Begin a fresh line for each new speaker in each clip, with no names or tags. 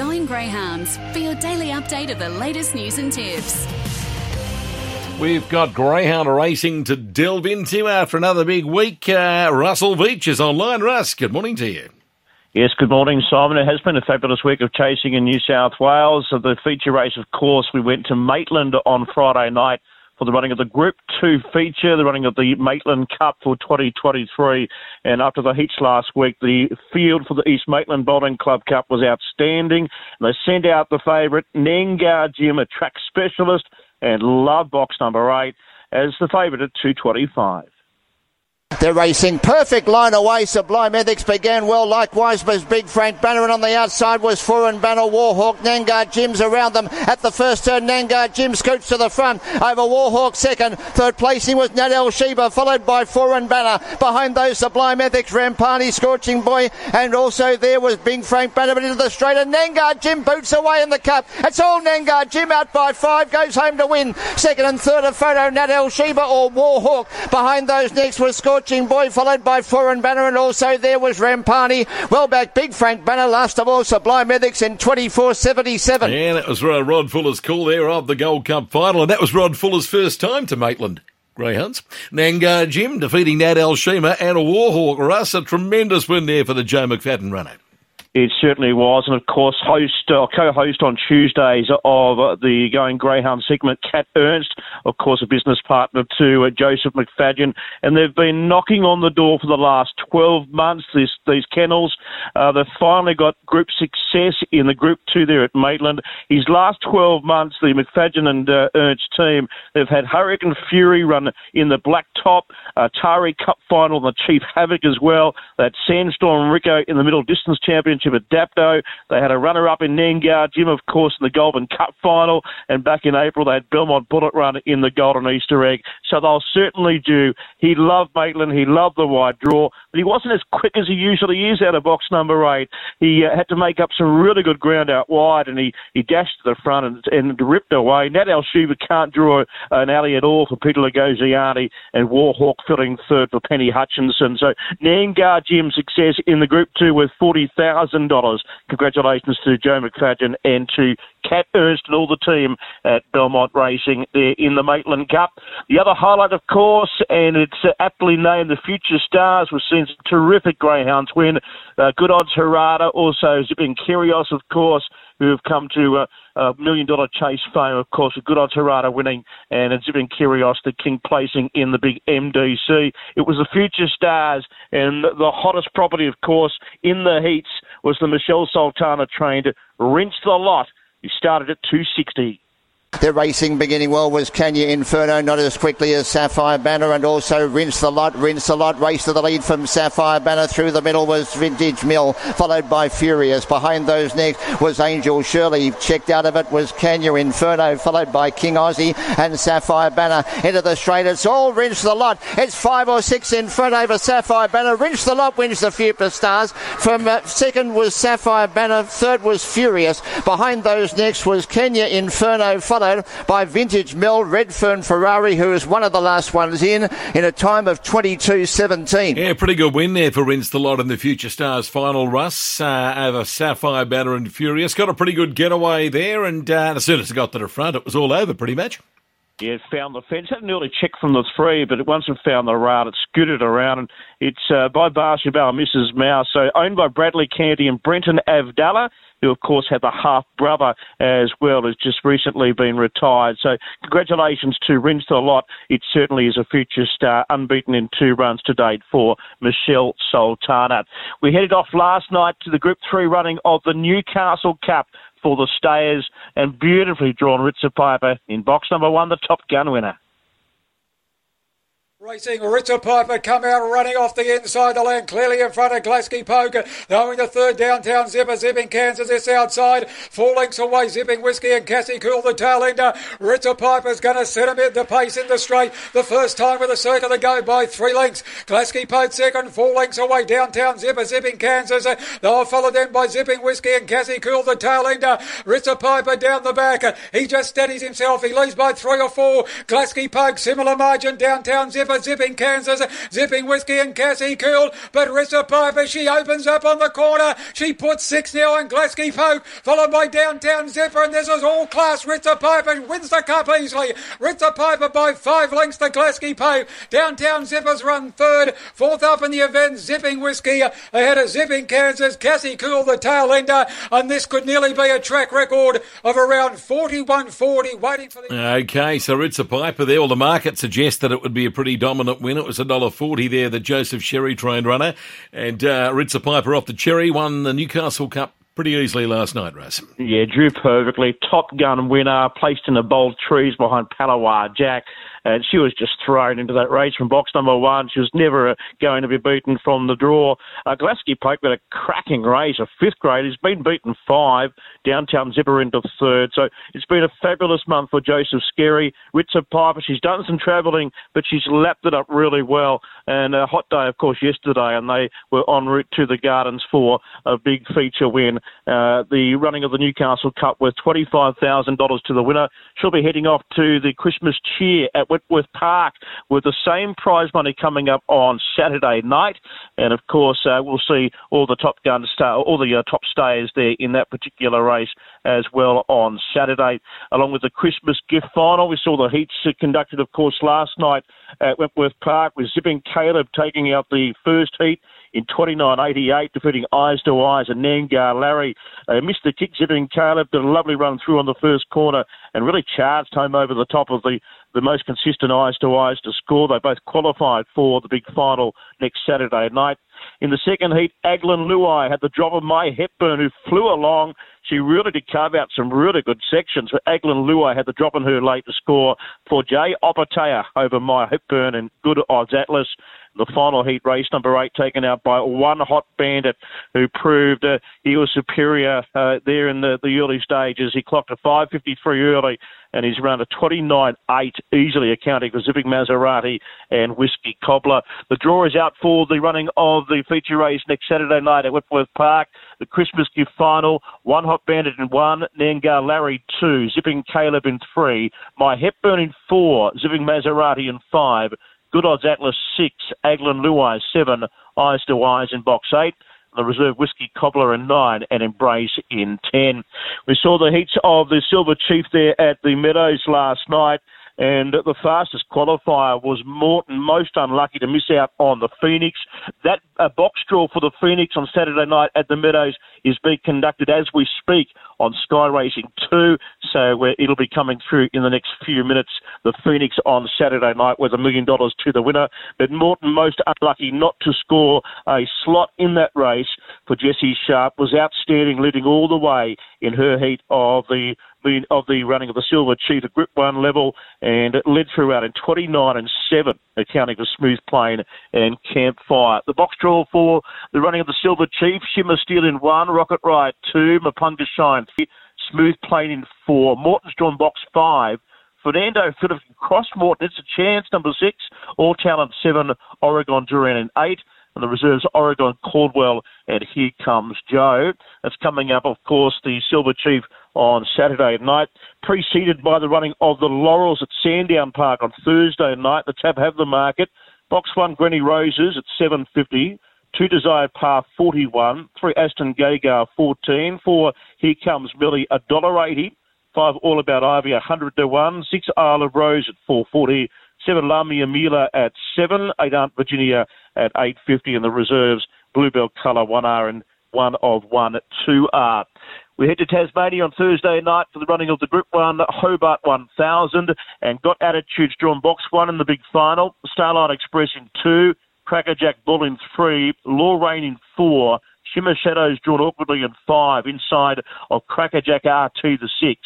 Going Greyhounds for your daily update of the latest news and tips.
We've got Greyhound racing to delve into after another big week. Uh, Russell Veitch is online. Russ, good morning to you.
Yes, good morning, Simon. It has been a fabulous week of chasing in New South Wales. The feature race, of course, we went to Maitland on Friday night for the running of the Group 2 feature, the running of the Maitland Cup for 2023. And after the heats last week, the field for the East Maitland Bowling Club Cup was outstanding. And they sent out the favourite, Nangar Jim, a track specialist, and Love Box number 8 as the favourite at 225.
They're racing perfect line away. Sublime Ethics began well. Likewise was Big Frank Banner, and on the outside was Foreign Banner Warhawk. Nangar Jim's around them at the first turn. Nangar Jim scoots to the front over Warhawk second. Third placing was Nadel Sheba, followed by Foreign Banner. Behind those Sublime Ethics, Rampani, Scorching Boy, and also there was Big Frank Banner, into the straight. And Nangar Jim boots away in the cup. It's all Nangar Jim out by five, goes home to win. Second and third a photo, Nadel Sheba or Warhawk. Behind those next was Scorching Boy, followed by Foreign Banner, and also there was Rampani. Well back, Big Frank Banner. Last of all, Sublime Ethics in 24.77.
Yeah, it was Rod Fuller's call there of the Gold Cup final, and that was Rod Fuller's first time to Maitland. Greyhounds. Nangar Jim defeating Nad Al Shima and a Warhawk Russ. A tremendous win there for the Joe McFadden runner.
It certainly was, and of course, host uh, co-host on Tuesdays of uh, the Going Greyhound segment, Kat Ernst, of course, a business partner to uh, Joseph McFadden, and they've been knocking on the door for the last 12 months. This, these kennels, uh, they've finally got group success in the Group Two there at Maitland. His last 12 months, the McFadden and uh, Ernst team, they've had Hurricane Fury run in the Black Top, uh, Taree Cup final, the Chief Havoc as well. They had Sandstorm Rico in the Middle Distance Championship at Dapto. They had a runner up in Nangar, Jim, of course, in the Goulburn Cup final. And back in April, they had Belmont Bullet Run in the Golden Easter Egg. So they'll certainly do. He loved Maitland. He loved the wide draw. He wasn't as quick as he usually is out of box number eight. He uh, had to make up some really good ground out wide, and he, he dashed to the front and, and ripped away. Nat Alshuva can't draw an alley at all for Peter Lagoziani, and Warhawk filling third for Penny Hutchinson. So Nangar Jim success in the Group 2 with 40,000 dollars. Congratulations to Joe McFadden and to Kat Ernst and all the team at Belmont Racing there in the Maitland Cup. The other highlight, of course, and it's aptly named the Future Stars. We've seen terrific greyhounds win. Uh, good odds Harada, also Zipping Kyrios, of course, who have come to uh, a million dollar chase fame, of course, with good odds Harada winning and Zipping Kyrios, the king placing in the big MDC. It was the Future Stars and the hottest property, of course, in the heats was the Michelle Sultana trained Rinse the Lot. He started at 260.
Their racing beginning well was Kenya Inferno, not as quickly as Sapphire Banner, and also Rinse the Lot. Rinse the Lot race to the lead from Sapphire Banner. Through the middle was Vintage Mill, followed by Furious. Behind those next was Angel Shirley. Checked out of it was Kenya Inferno, followed by King Aussie and Sapphire Banner. Into the straight, it's all Rinse the Lot. It's five or six in front over Sapphire Banner. Rinse the Lot wins the Future Stars. From uh, second was Sapphire Banner, third was Furious. Behind those next was Kenya Inferno, followed followed by Vintage Mill Redfern Ferrari, who is one of the last ones in, in a time of 22.17.
Yeah, pretty good win there for Rinse the Lot in the Future Stars final, Russ, uh, over Sapphire Banner and Furious. Got a pretty good getaway there, and uh, as soon as it got to the front, it was all over pretty much.
Yeah, it found the fence. Had an early check from the three, but once it found the route, it scooted around. And it's uh, by Barcia Bale, Mrs. Mouse. So owned by Bradley Canty and Brenton Avdallah who of course had a half brother as well, has just recently been retired. So congratulations to Rinse the Lot. It certainly is a future star, unbeaten in two runs to date for Michelle Sultana. We headed off last night to the Group 3 running of the Newcastle Cup for the Stayers and beautifully drawn Ritzer Piper in box number one, the Top Gun winner.
Racing Ritzer Piper come out running off the inside the land, clearly in front of Glasky Poker. Knowing the third downtown zipper, zipping Kansas this outside. Four lengths away, zipping Whiskey and Cassie Cool the tail ender. Ritzer Piper's to set him at the pace in the straight. The first time with a circle to go by three lengths. Glasky Poke second, four lengths away, downtown zipper, zipping Kansas. They'll follow them by zipping Whiskey and Cassie Cool the tail ender. Ritzer Piper down the back. He just steadies himself. He leads by three or four. Glasky Poke, similar margin, downtown zipper. Zipper, Zipping Kansas, Zipping Whiskey and Cassie Cool. But Ritzer Piper, she opens up on the corner. She puts six now on Glasky Poke, followed by Downtown Zipper. And this is all class. Ritzer Piper wins the cup easily. Ritzer Piper by five lengths to Glasky Poke. Downtown Zippers run third. Fourth up in the event, Zipping Whiskey ahead of Zipping Kansas. Cassie Cool, the tail ender. And this could nearly be a track record of around 41.40 waiting for the.
Okay, so Ritzer Piper there. Well, the market suggests that it would be a pretty dominant win. It was a dollar forty there, the Joseph Sherry trained runner. And uh, Ritzer Piper off the Cherry won the Newcastle Cup pretty easily last night, Russ.
Yeah, drew perfectly. Top gun winner, placed in the Bold Trease behind Palawa Jack and she was just thrown into that race from box number one. She was never uh, going to be beaten from the draw. Uh, Glasky Poke with a cracking race, a fifth grade. He's been beaten five. Downtown Zipper into third. So it's been a fabulous month for Joseph Sherry. Ritzer Piper, she's done some travelling, but she's lapped it up really well. And a hot day, of course, yesterday, and they were en route to the Gardens for a big feature win. Uh, the running of the Newcastle Cup with $25,000 to the winner. She'll be heading off to the Christmas cheer at Wentworth Park with the same prize money coming up on Saturday night. And of course, uh, we'll see all the top gun star, all the uh, top stayers there in that particular race as well on Saturday, along with the Christmas gift final. We saw the heats conducted, of course, last night at Wentworth Park with Zipping Caleb taking out the first heat in 29.88, defeating Eyes to Eyes and Nangar Larry. Uh, missed the kick, Zipping Caleb did a lovely run through on the first corner and really charged home over the top of the the most consistent eyes to eyes to score. They both qualified for the big final next Saturday night. In the second heat, Aglin Luai had the drop of Mai Hepburn, who flew along. She really did carve out some really good sections. But Aglin Luai had the drop in her late to score for Jay Opatea over Mai Hepburn and Good Odds Atlas. The final heat, race number eight, taken out by one hot bandit who proved uh, he was superior uh, there in the, the early stages. He clocked a 5.53 early and he's around a 29.8, easily accounting for Zipping Maserati and Whiskey Cobbler. The draw is out for the running of the feature race next Saturday night at Wentworth Park. The Christmas gift final, one Hot Bandit in one, Nangar Larry two, Zipping Caleb in three, My Hepburn in four, Zipping Maserati in five, Good Odds Atlas six, Aglin Luai seven, Eyes to Eyes in box eight the reserve whiskey cobbler in nine and embrace in ten. We saw the heats of the Silver Chief there at the Meadows last night. And the fastest qualifier was Morton, most unlucky to miss out on the Phoenix. That box draw for the Phoenix on Saturday night at the Meadows is being conducted as we speak on Sky Racing 2. So it'll be coming through in the next few minutes. The Phoenix on Saturday night with a million dollars to the winner. But Morton, most unlucky not to score a slot in that race for Jessie Sharp, was outstanding, leading all the way in her heat of the of the running of the Silver Chief at Group 1 level, and it led throughout in 29 and 7, accounting for Smooth Plane and Campfire. The box draw for the running of the Silver Chief, Shimmer Steel in 1, Rocket Ride 2, Mapunga Shine Smooth Plane in 4, Morton's drawn box 5, Fernando Phillips Cross Morton, it's a chance, number 6, All Talent 7, Oregon Duran in 8, and the reserves Oregon Caldwell and Here Comes Joe. That's coming up, of course, the Silver Chief on Saturday night, preceded by the running of the Laurels at Sandown Park on Thursday night. The Tab have the market. Box one, Granny Roses at 750. Two Desired Par 41. Three Aston Gagar 14. Four Here Comes Millie $1.80. Five All About Ivy 100 to 1. Six Isle of Rose at 440. Seven Lamia Mila at 7. Eight Aunt Virginia at 850. And the reserves Bluebell Colour 1R and one of one 2R. We head to Tasmania on Thursday night for the running of the Group 1 Hobart 1000 and got attitudes drawn box 1 in the big final. Starlight Express in 2, Crackerjack Bull in 3, Law Rain in 4, Shimmer Shadows drawn awkwardly in 5 inside of Crackerjack RT the 6.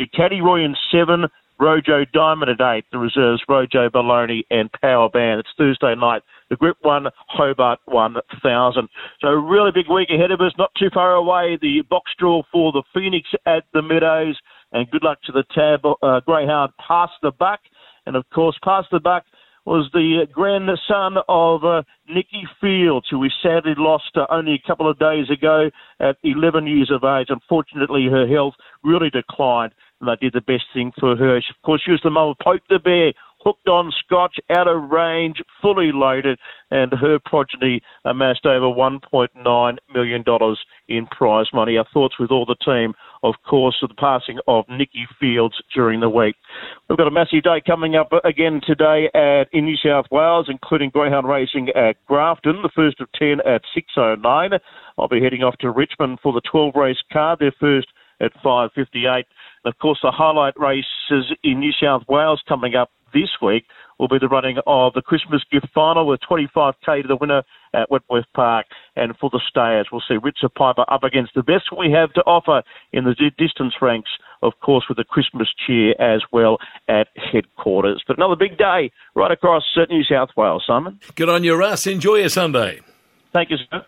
Ducati Roy in 7, Rojo Diamond at 8, the reserves Rojo Baloney and Power Band. It's Thursday night the Group 1 Hobart 1000. So really big week ahead of us, not too far away. The box draw for the Phoenix at the Meadows, and good luck to the Tab uh, Greyhound Pass the Buck. And of course, Pass the Buck was the grandson of uh, Nikki Fields, who we sadly lost uh, only a couple of days ago at 11 years of age. Unfortunately, her health really declined, and they did the best thing for her. Of course, she was the mum of Poke the Bear, hooked on Scotch, out of range, fully loaded, and her progeny amassed over $1.9 million in prize money. Our thoughts with all the team, of course, of the passing of Nikki Fields during the week. We've got a massive day coming up again today at in New South Wales, including greyhound racing at Grafton, the first of 10 at 6.09. I'll be heading off to Richmond for the 12 race card, their first at 5.58. Of course, the highlight races in New South Wales coming up this week will be the running of the Christmas gift final with 25k to the winner at Wentworth Park. And for the stayers, we'll see Ritzer Piper up against the best we have to offer in the distance ranks, of course, with the Christmas cheer as well at headquarters. But another big day right across uh, New South Wales, Simon.
Good on you, Russ. Enjoy your Sunday.
Thank you, sir.